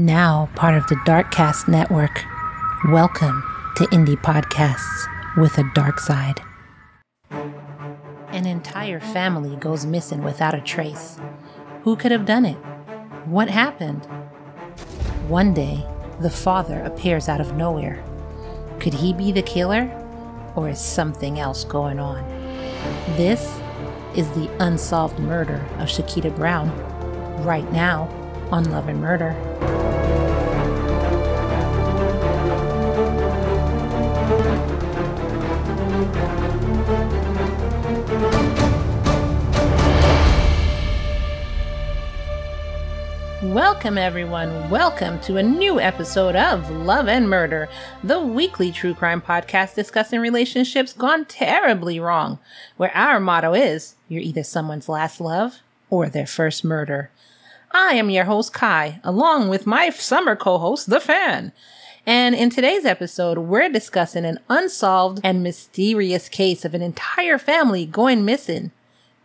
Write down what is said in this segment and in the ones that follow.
Now part of the Darkcast Network. Welcome to Indie Podcasts with a dark side. An entire family goes missing without a trace. Who could have done it? What happened? One day, the father appears out of nowhere. Could he be the killer? Or is something else going on? This is the unsolved murder of Sheketah Brown, right now on Love and Murder. Welcome, everyone. Welcome to a new episode of Love and Murder, the weekly true crime podcast discussing relationships gone terribly wrong, where our motto is you're either someone's last love or their first murder. I am your host, Ky, along with my summer co host, The Fan. And in today's episode, we're discussing an unsolved and mysterious case of an entire family going missing,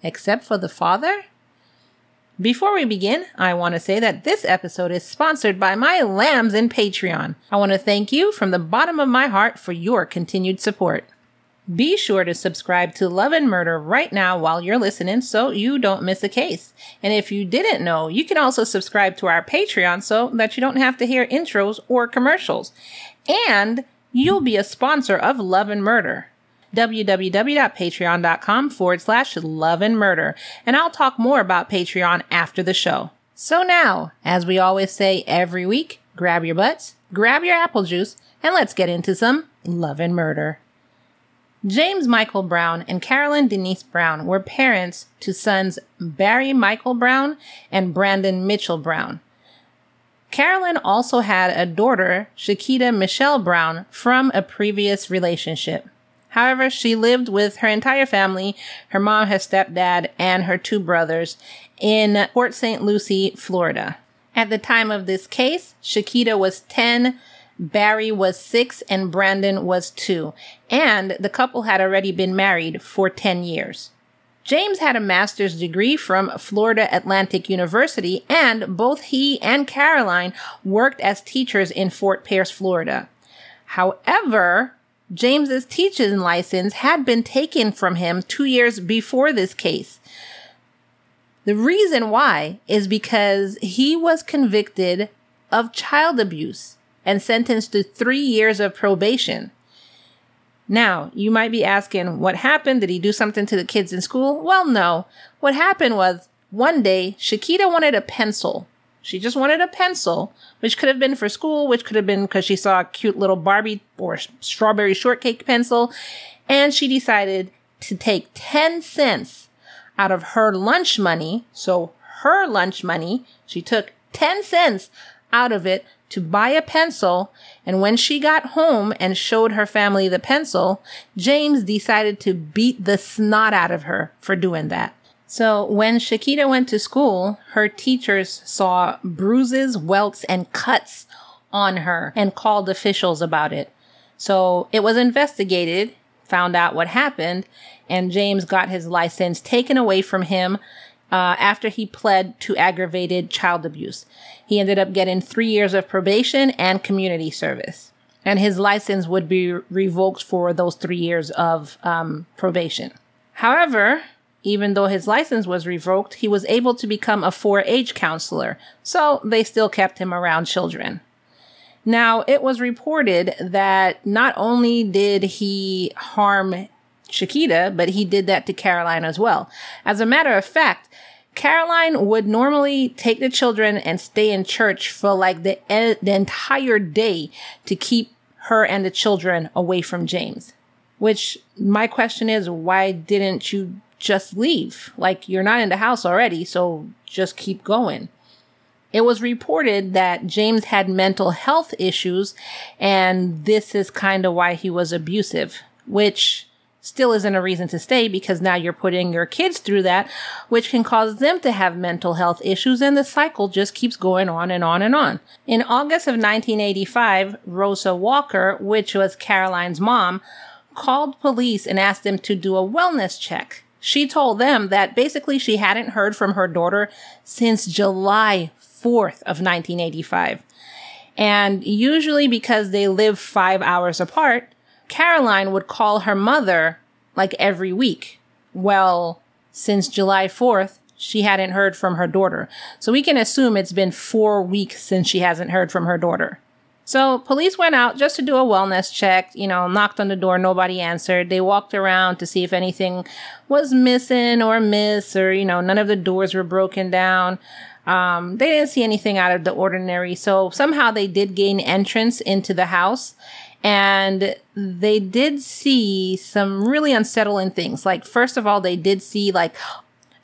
except for the father before we begin, I want to say that this episode is sponsored by my lambs in Patreon. I want to thank you from the bottom of my heart for your continued support. Be sure to subscribe to Love and Murder right now while you're listening so you don't miss a case. And if you didn't know, you can also subscribe to our Patreon so that you don't have to hear intros or commercials. And you'll be a sponsor of Love and Murder www.patreon.com forward slash love and murder. And I'll talk more about Patreon after the show. So now, as we always say every week, grab your butts, grab your apple juice, and let's get into some love and murder. James Michael Brown and Carolyn Denise Brown were parents to sons Barry Michael Brown and Brandon Mitchell Brown. Carolyn also had a daughter, Sheketah Michele Brown, from a previous relationship. However, she lived with her entire family, her mom, her stepdad, and her two brothers in Port St. Lucie, Florida. At the time of this case, Sheketah was 10, Barry was 6, and Brandon was 2. And the couple had already been married for 10 years. James had a master's degree from Florida Atlantic University, and both he and Caroline worked as teachers in Fort Pierce, Florida. However, James's teaching license had been taken from him two years before this case. The reason why is because he was convicted of child abuse and sentenced to three years of probation. Now, you might be asking, what happened? Did he do something to the kids in school? Well, no. What happened was one day, Sheketah wanted a pencil she just wanted a pencil, which could have been for school, which could have been because she saw a cute little Barbie or strawberry shortcake pencil. And she decided to take 10 cents out of her lunch money. So her lunch money, she took 10 cents out of it to buy a pencil. And when she got home and showed her family the pencil, James decided to beat the snot out of her for doing that. So when Sheketah went to school, her teachers saw bruises, welts, and cuts on her and called officials about it. So it was investigated, found out what happened, and James got his license taken away from him uh, after he pled to aggravated child abuse. He ended up getting three years of probation and community service. And his license would be revoked for those three years of um, probation. However, even though his license was revoked, he was able to become a 4 H counselor, so they still kept him around children. Now, it was reported that not only did he harm Sheketah, but he did that to Caroline as well. As a matter of fact, Caroline would normally take the children and stay in church for like the, the entire day to keep her and the children away from James. Which my question is, why didn't you just leave. Like you're not in the house already, so just keep going. It was reported that James had mental health issues, and this is kind of why he was abusive, which still isn't a reason to stay because now you're putting your kids through that, which can cause them to have mental health issues, and the cycle just keeps going on and on and on. In August of 1985, Rosa Walker, which was Caroline's mom, called police and asked them to do a wellness check she told them that basically she hadn't heard from her daughter since July 4th of 1985. And usually because they live five hours apart, Caroline would call her mother like every week. Well, since July 4th, she hadn't heard from her daughter. So we can assume it's been four weeks since she hasn't heard from her daughter. So police went out just to do a wellness check, you know, knocked on the door, nobody answered. They walked around to see if anything was missing or miss or, you know, none of the doors were broken down. Um, they didn't see anything out of the ordinary. So somehow they did gain entrance into the house and they did see some really unsettling things. Like, first of all, they did see like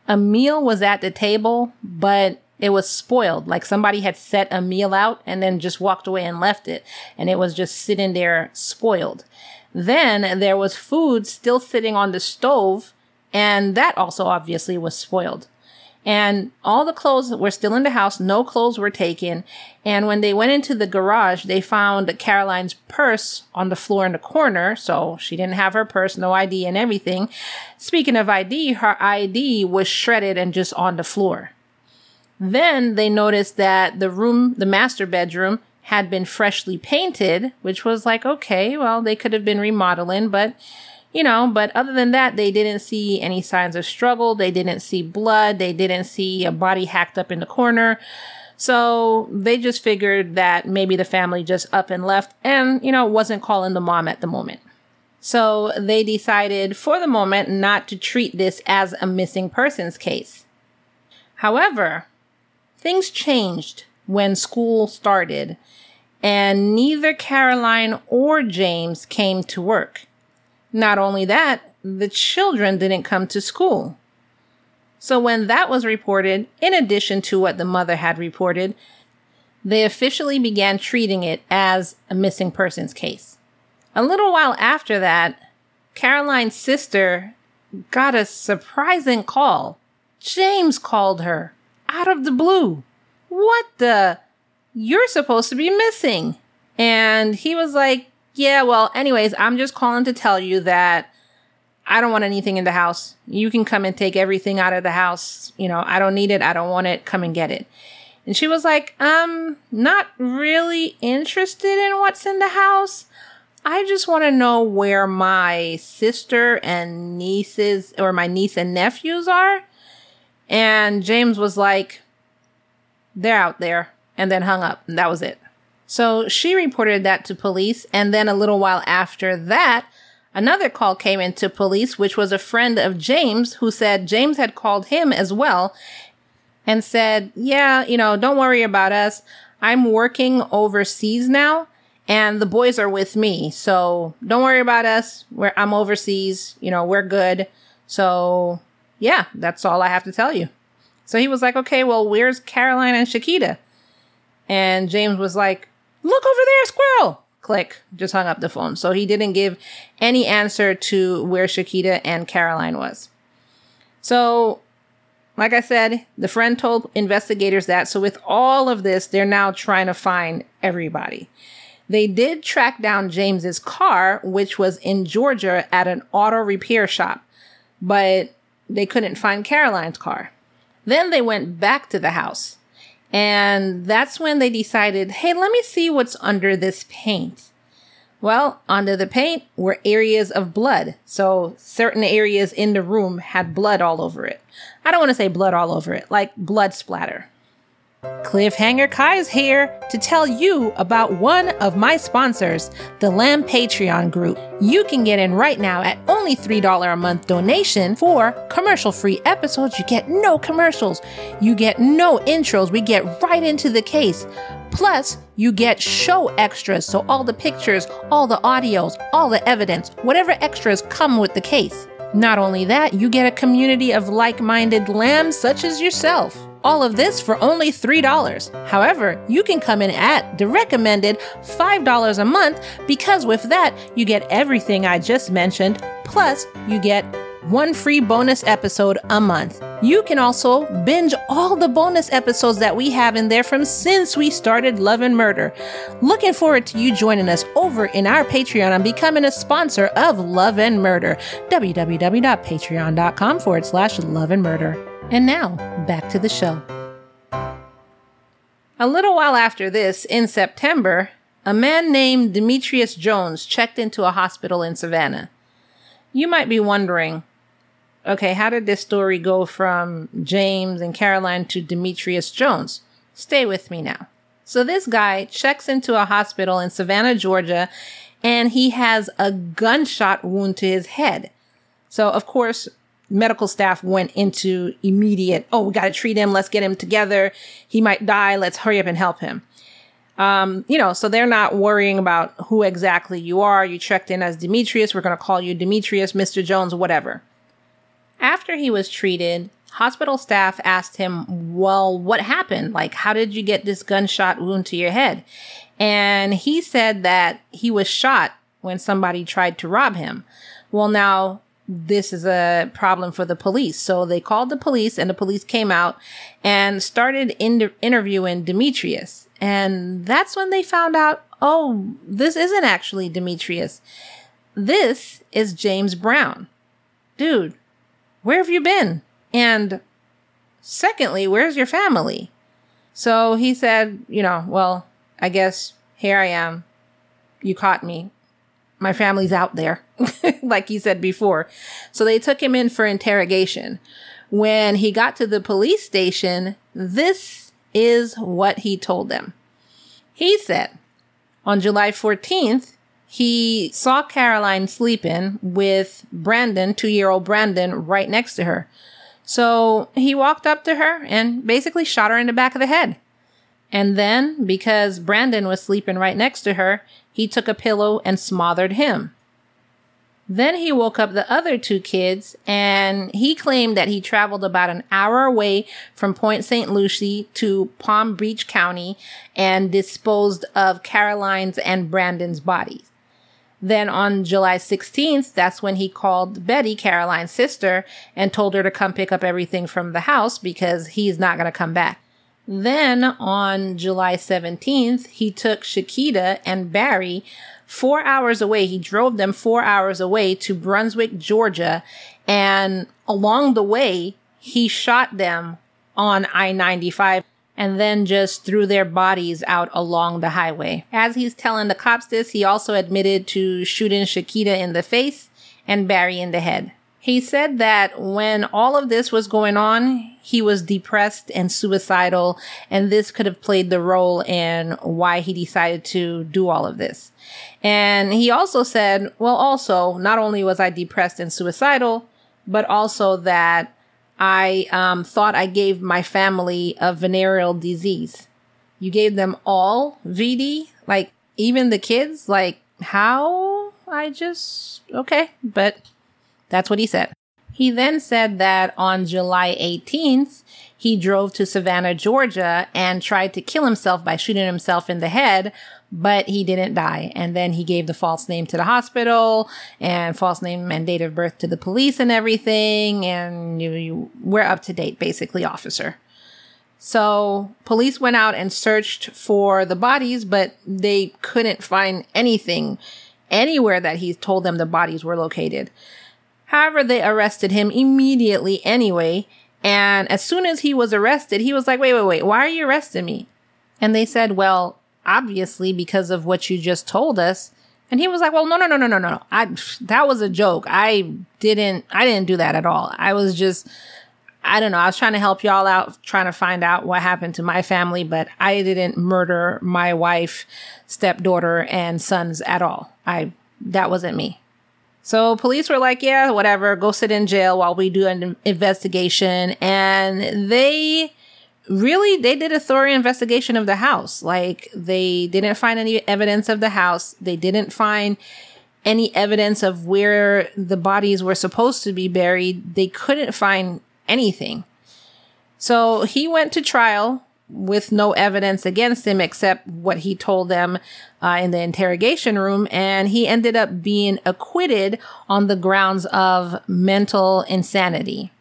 a meal was at the table, but it was spoiled. Like somebody had set a meal out and then just walked away and left it. And it was just sitting there spoiled. Then there was food still sitting on the stove. And that also obviously was spoiled. And all the clothes were still in the house. No clothes were taken. And when they went into the garage, they found Caroline's purse on the floor in the corner. So she didn't have her purse, no ID and everything. Speaking of ID, her ID was shredded and just on the floor. Then they noticed that the room, the master bedroom, had been freshly painted, which was like, okay, well, they could have been remodeling, but you know, but other than that, they didn't see any signs of struggle. They didn't see blood. They didn't see a body hacked up in the corner. So they just figured that maybe the family just up and left and, you know, wasn't calling the mom at the moment. So they decided for the moment not to treat this as a missing persons case. However, things changed when school started and neither Caroline or James came to work. Not only that, the children didn't come to school. So when that was reported, in addition to what the mother had reported, they officially began treating it as a missing persons case. A little while after that, Caroline's sister got a surprising call. James called her out of the blue. What the? You're supposed to be missing. And he was like, yeah, well, anyways, I'm just calling to tell you that I don't want anything in the house. You can come and take everything out of the house. You know, I don't need it. I don't want it. Come and get it. And she was like, I'm not really interested in what's in the house. I just want to know where my sister and nieces or my niece and nephews are. And James was like, they're out there and then hung up. And that was it. So she reported that to police. And then a little while after that, another call came into police, which was a friend of James who said James had called him as well and said, yeah, you know, don't worry about us. I'm working overseas now and the boys are with me. So don't worry about us. We're, I'm overseas. You know, we're good. So yeah, that's all I have to tell you. So he was like, okay, well, where's Caroline and Sheketah? And James was like, Look over there, squirrel! Click, just hung up the phone. So he didn't give any answer to where Sheketah and Caroline was. So, like I said, the friend told investigators that. So, with all of this, they're now trying to find everybody. They did track down James's car, which was in Georgia at an auto repair shop, but they couldn't find Caroline's car. Then they went back to the house. And that's when they decided, hey, let me see what's under this paint. Well, under the paint were areas of blood. So certain areas in the room had blood all over it. I don't want to say blood all over it, like blood splatter. Cliffhanger Ky's here to tell you about one of my sponsors, the Lamb Patreon group. You can get in right now at only $3 a month donation for commercial free episodes. You get no commercials, you get no intros. We get right into the case. Plus, you get show extras, so all the pictures, all the audios, all the evidence, whatever extras come with the case. Not only that, you get a community of like minded lambs such as yourself. All of this for only $3. However, you can come in at the recommended $5 a month because with that, you get everything I just mentioned, plus, you get one free bonus episode a month. You can also binge all the bonus episodes that we have in there from since we started Love and Murder. Looking forward to you joining us over in our Patreon and becoming a sponsor of Love and Murder. www.patreon.com forward slash love and murder. And now, back to the show. A little while after this, in September, a man named Demetrius Jones checked into a hospital in Savannah. You might be wondering, okay, how did this story go from James and Caroline to Demetrius Jones? Stay with me now. So this guy checks into a hospital in Savannah, Georgia, and he has a gunshot wound to his head. So of course, medical staff went into immediate, oh, we got to treat him. Let's get him together. He might die. Let's hurry up and help him. Um, you know, so they're not worrying about who exactly you are. You checked in as Demetrius. We're going to call you Demetrius, Mr. Jones, whatever. After he was treated, hospital staff asked him, well, what happened? Like, how did you get this gunshot wound to your head? And he said that he was shot when somebody tried to rob him. Well, now this is a problem for the police. So they called the police and the police came out and started in- interviewing Demetrius. And that's when they found out, oh, this isn't actually Demetrius. This is James Brown. Dude, where have you been? And secondly, where's your family? So he said, you know, well, I guess here I am. You caught me my family's out there, like he said before. So they took him in for interrogation. When he got to the police station, this is what he told them. He said on July 14th, he saw Caroline sleeping with Brandon, two year old Brandon, right next to her. So he walked up to her and basically shot her in the back of the head. And then, because Brandon was sleeping right next to her, he took a pillow and smothered him. Then he woke up the other two kids and he claimed that he traveled about an hour away from Point St. Lucie to Palm Beach County and disposed of Caroline's and Brandon's bodies. Then on July 16th, that's when he called Betty, Caroline's sister, and told her to come pick up everything from the house because he's not going to come back. Then on July 17th, he took Sheketah and Barry four hours away. He drove them four hours away to Brunswick, Georgia. And along the way, he shot them on I 95 and then just threw their bodies out along the highway. As he's telling the cops this, he also admitted to shooting Sheketah in the face and Barry in the head. He said that when all of this was going on, he was depressed and suicidal, and this could have played the role in why he decided to do all of this. And he also said, well, also, not only was I depressed and suicidal, but also that I um, thought I gave my family a venereal disease. You gave them all VD? Like, even the kids? Like, how? I just, okay, but that's what he said. He then said that on July 18th, he drove to Savannah, Georgia and tried to kill himself by shooting himself in the head, but he didn't die. And then he gave the false name to the hospital and false name and date of birth to the police and everything. And you, you we're up to date, basically, officer. So police went out and searched for the bodies, but they couldn't find anything anywhere that he told them the bodies were located. However, they arrested him immediately anyway. And as soon as he was arrested, he was like, wait, wait, wait, why are you arresting me? And they said, well, obviously because of what you just told us. And he was like, well, no, no, no, no, no, no. I, that was a joke. I didn't, I didn't do that at all. I was just, I don't know. I was trying to help y'all out, trying to find out what happened to my family, but I didn't murder my wife, stepdaughter, and sons at all. I, that wasn't me. So police were like, yeah, whatever, go sit in jail while we do an investigation. And they really, they did a thorough investigation of the house. Like they didn't find any evidence of the house. They didn't find any evidence of where the bodies were supposed to be buried. They couldn't find anything. So he went to trial with no evidence against him except what he told them uh, in the interrogation room. And he ended up being acquitted on the grounds of mental insanity.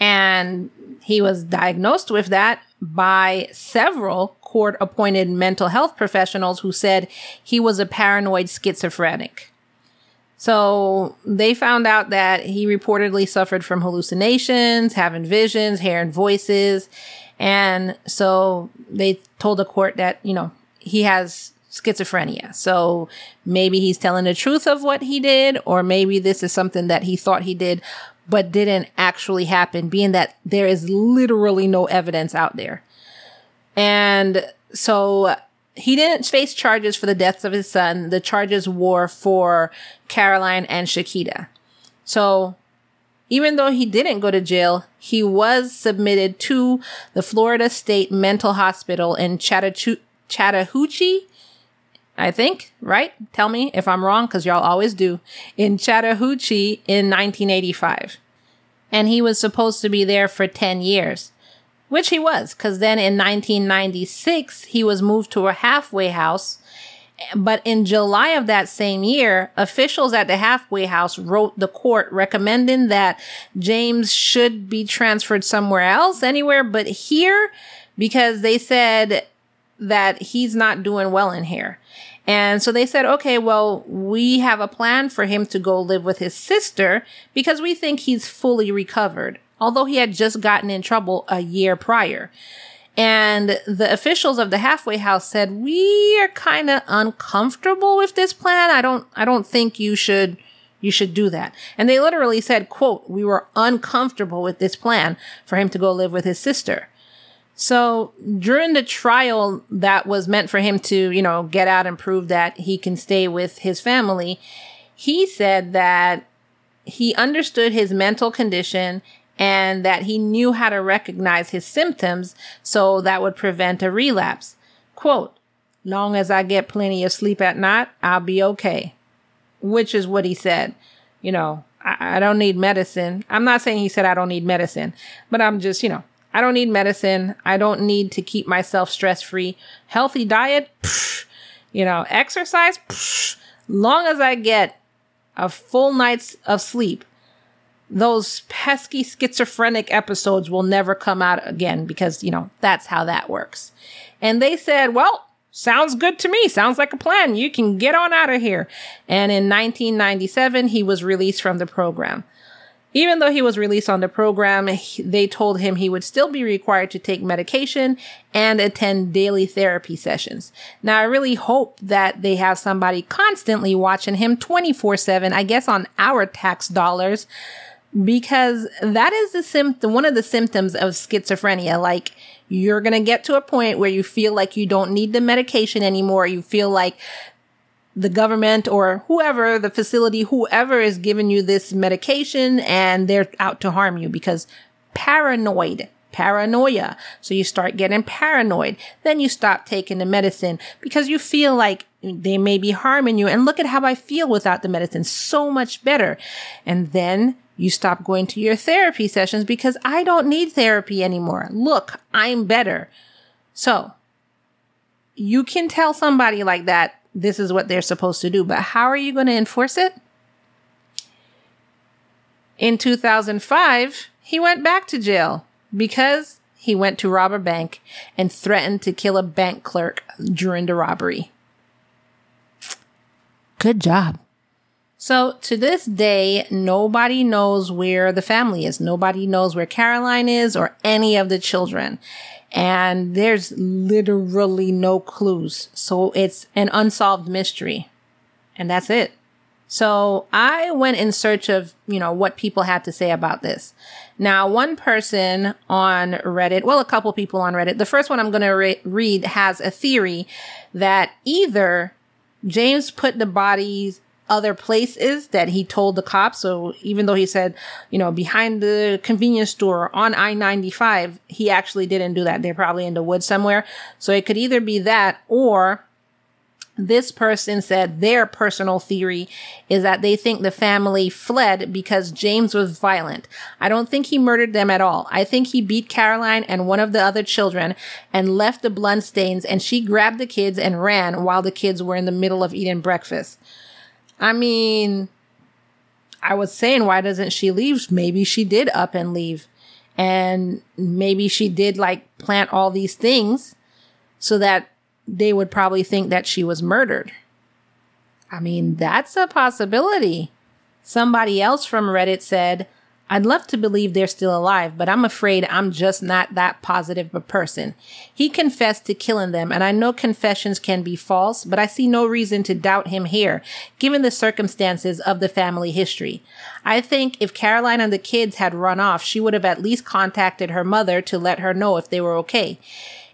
And he was diagnosed with that by several court appointed mental health professionals who said he was a paranoid schizophrenic. So they found out that he reportedly suffered from hallucinations, having visions, hearing voices, And so they told the court that, you know, he has schizophrenia. So maybe he's telling the truth of what he did, or maybe this is something that he thought he did, but didn't actually happen, being that there is literally no evidence out there. And so he didn't face charges for the deaths of his son. The charges were for Caroline and Sheketah. So even though he didn't go to jail, he was submitted to the Florida State Mental Hospital in Chattahoochee, I think, right? Tell me if I'm wrong, because y'all always do, in Chattahoochee in 1985. And he was supposed to be there for 10 years, which he was, because then in 1996, he was moved to a halfway house. But in July of that same year, officials at the halfway house wrote the court recommending that James should be transferred somewhere else, anywhere but here, because they said that he's not doing well in here. And so they said, okay, well, we have a plan for him to go live with his sister because we think he's fully recovered, although he had just gotten in trouble a year prior. And the officials of the halfway house said, we are kind of uncomfortable with this plan. I don't, I don't think you should, you should do that. And they literally said, quote, we were uncomfortable with this plan for him to go live with his sister. So during the trial that was meant for him to, you know, get out and prove that he can stay with his family, he said that he understood his mental condition and that he knew how to recognize his symptoms so that would prevent a relapse. Quote, long as I get plenty of sleep at night, I'll be okay. Which is what he said. You know, I, I don't need medicine. I'm not saying he said I don't need medicine, but I'm just, you know, I don't need medicine. I don't need to keep myself stress free. Healthy diet, psh, you know, exercise, psh, long as I get a full night's of sleep, those pesky schizophrenic episodes will never come out again because, you know, that's how that works. And they said, well, sounds good to me. Sounds like a plan. You can get on out of here. And in 1997, he was released from the program. Even though he was released on the program, they told him he would still be required to take medication and attend daily therapy sessions. Now, I really hope that they have somebody constantly watching him 24 7, I guess on our tax dollars, because that is the symptom, one of the symptoms of schizophrenia. Like, you're going to get to a point where you feel like you don't need the medication anymore. You feel like the government or whoever, the facility, whoever is giving you this medication and they're out to harm you because paranoid, paranoia. So you start getting paranoid. Then you stop taking the medicine because you feel like they may be harming you. And look at how I feel without the medicine. So much better. And then you stop going to your therapy sessions because I don't need therapy anymore. Look, I'm better. So you can tell somebody like that this is what they're supposed to do. But how are you going to enforce it? In 2005, he went back to jail because he went to rob a bank and threatened to kill a bank clerk during the robbery. Good job. So to this day, nobody knows where the family is. Nobody knows where Caroline is or any of the children and there's literally no clues. So it's an unsolved mystery. And that's it. So I went in search of, you know, what people had to say about this. Now, one person on Reddit, well, a couple people on Reddit, the first one I'm going to re- read has a theory that either James put the bodies other places that he told the cops. So even though he said, you know, behind the convenience store on I 95, he actually didn't do that. They're probably in the woods somewhere. So it could either be that or this person said their personal theory is that they think the family fled because James was violent. I don't think he murdered them at all. I think he beat Caroline and one of the other children and left the blood stains and she grabbed the kids and ran while the kids were in the middle of eating breakfast. I mean, I was saying, why doesn't she leave? Maybe she did up and leave. And maybe she did like plant all these things so that they would probably think that she was murdered. I mean, that's a possibility. Somebody else from Reddit said, I'd love to believe they're still alive, but I'm afraid I'm just not that positive a person. He confessed to killing them, and I know confessions can be false, but I see no reason to doubt him here, given the circumstances of the family history. I think if Caroline and the kids had run off, she would have at least contacted her mother to let her know if they were okay.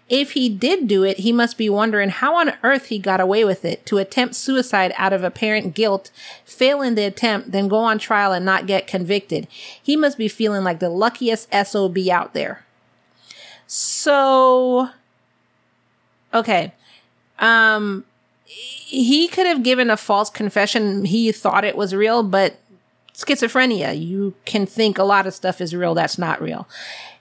If he did do it, he must be wondering how on earth he got away with it to attempt suicide out of apparent guilt, fail in the attempt, then go on trial and not get convicted. He must be feeling like the luckiest SOB out there. So, okay. Um, he could have given a false confession. He thought it was real, but schizophrenia, you can think a lot of stuff is real that's not real.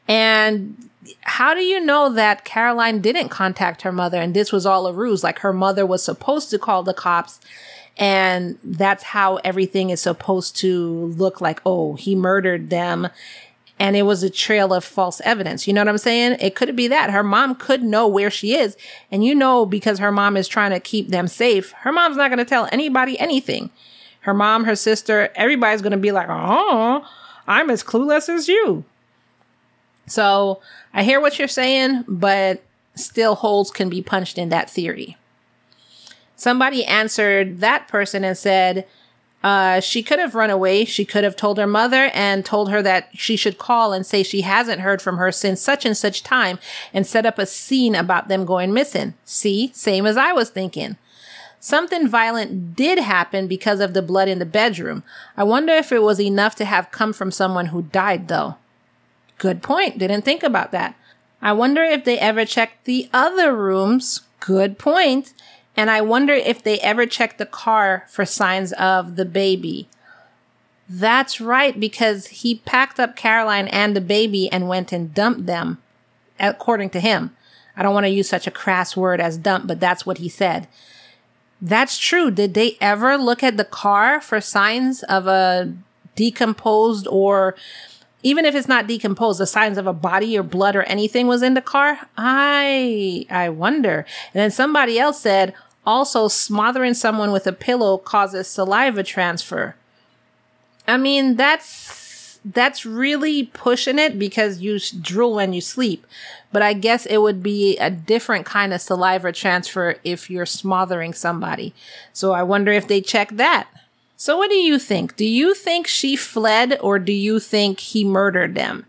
And how do you know that Caroline didn't contact her mother and this was all a ruse? Like her mother was supposed to call the cops and that's how everything is supposed to look like, oh, he murdered them. And it was a trail of false evidence. You know what I'm saying? It could be that her mom could know where she is. And you know, because her mom is trying to keep them safe, her mom's not going to tell anybody anything. Her mom, her sister, everybody's going to be like, oh, I'm as clueless as you. So I hear what you're saying, but still holes can be punched in that theory. Somebody answered that person and said, uh, she could have run away. She could have told her mother and told her that she should call and say she hasn't heard from her since such and such time and set up a scene about them going missing. See, same as I was thinking. Something violent did happen because of the blood in the bedroom. I wonder if it was enough to have come from someone who died though. Good point. Didn't think about that. I wonder if they ever checked the other rooms. Good point. And I wonder if they ever checked the car for signs of the baby. That's right, because he packed up Caroline and the baby and went and dumped them, according to him. I don't want to use such a crass word as dump, but that's what he said. That's true. Did they ever look at the car for signs of a decomposed or even if it's not decomposed, the signs of a body or blood or anything was in the car. I, I wonder. And then somebody else said, also smothering someone with a pillow causes saliva transfer. I mean, that's, that's really pushing it because you drool when you sleep. But I guess it would be a different kind of saliva transfer if you're smothering somebody. So I wonder if they check that. So what do you think? Do you think she fled or do you think he murdered them?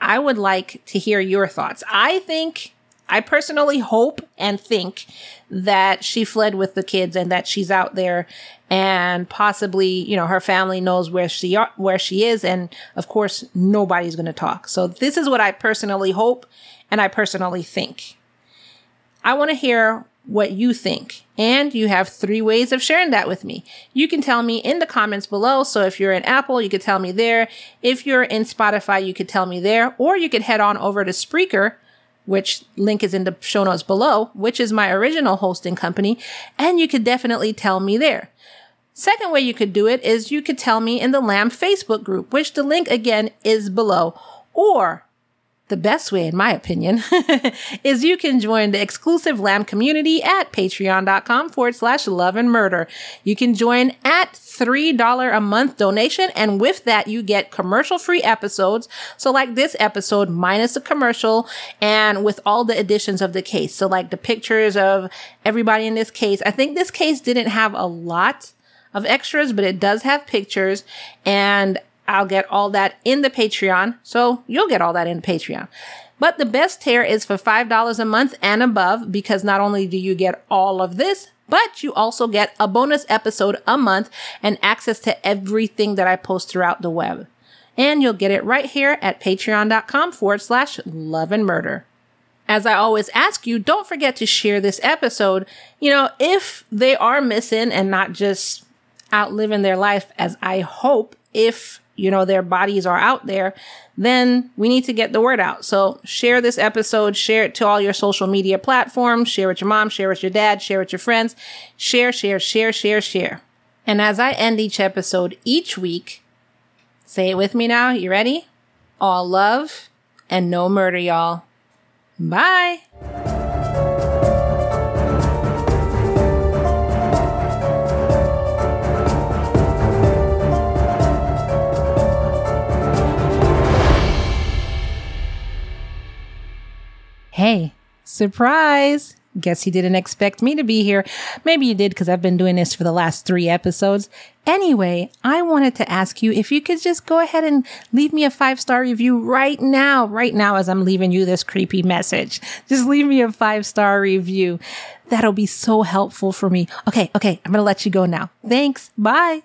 I would like to hear your thoughts. I think, I personally hope and think that she fled with the kids and that she's out there and possibly, you know, her family knows where she are, where she is and of course nobody's going to talk. So this is what I personally hope and I personally think. I want to hear what you think. And you have three ways of sharing that with me. You can tell me in the comments below. So if you're in Apple, you could tell me there. If you're in Spotify, you could tell me there, or you could head on over to Spreaker, which link is in the show notes below, which is my original hosting company. And you could definitely tell me there. Second way you could do it is you could tell me in the Lamb Facebook group, which the link again is below. Or the best way, in my opinion, is you can join the exclusive Lamb community at patreon.com forward slash love and murder. You can join at $3 a month donation. And with that, you get commercial free episodes. So like this episode minus the commercial and with all the additions of the case. So like the pictures of everybody in this case. I think this case didn't have a lot of extras, but it does have pictures and I'll get all that in the Patreon. So you'll get all that in Patreon. But the best tier is for $5 a month and above because not only do you get all of this, but you also get a bonus episode a month and access to everything that I post throughout the web. And you'll get it right here at patreon.com forward slash love and murder. As I always ask you, don't forget to share this episode. You know, if they are missing and not just out living their life as I hope, if you know, their bodies are out there, then we need to get the word out. So share this episode, share it to all your social media platforms, share with your mom, share with your dad, share with your friends, share, share, share, share, share. And as I end each episode each week, say it with me now. You ready? All love and no murder, y'all. Bye. Hey, surprise! Guess you didn't expect me to be here. Maybe you did because I've been doing this for the last three episodes. Anyway, I wanted to ask you if you could just go ahead and leave me a five star review right now, right now as I'm leaving you this creepy message. Just leave me a five star review. That'll be so helpful for me. Okay, okay, I'm going to let you go now. Thanks. Bye.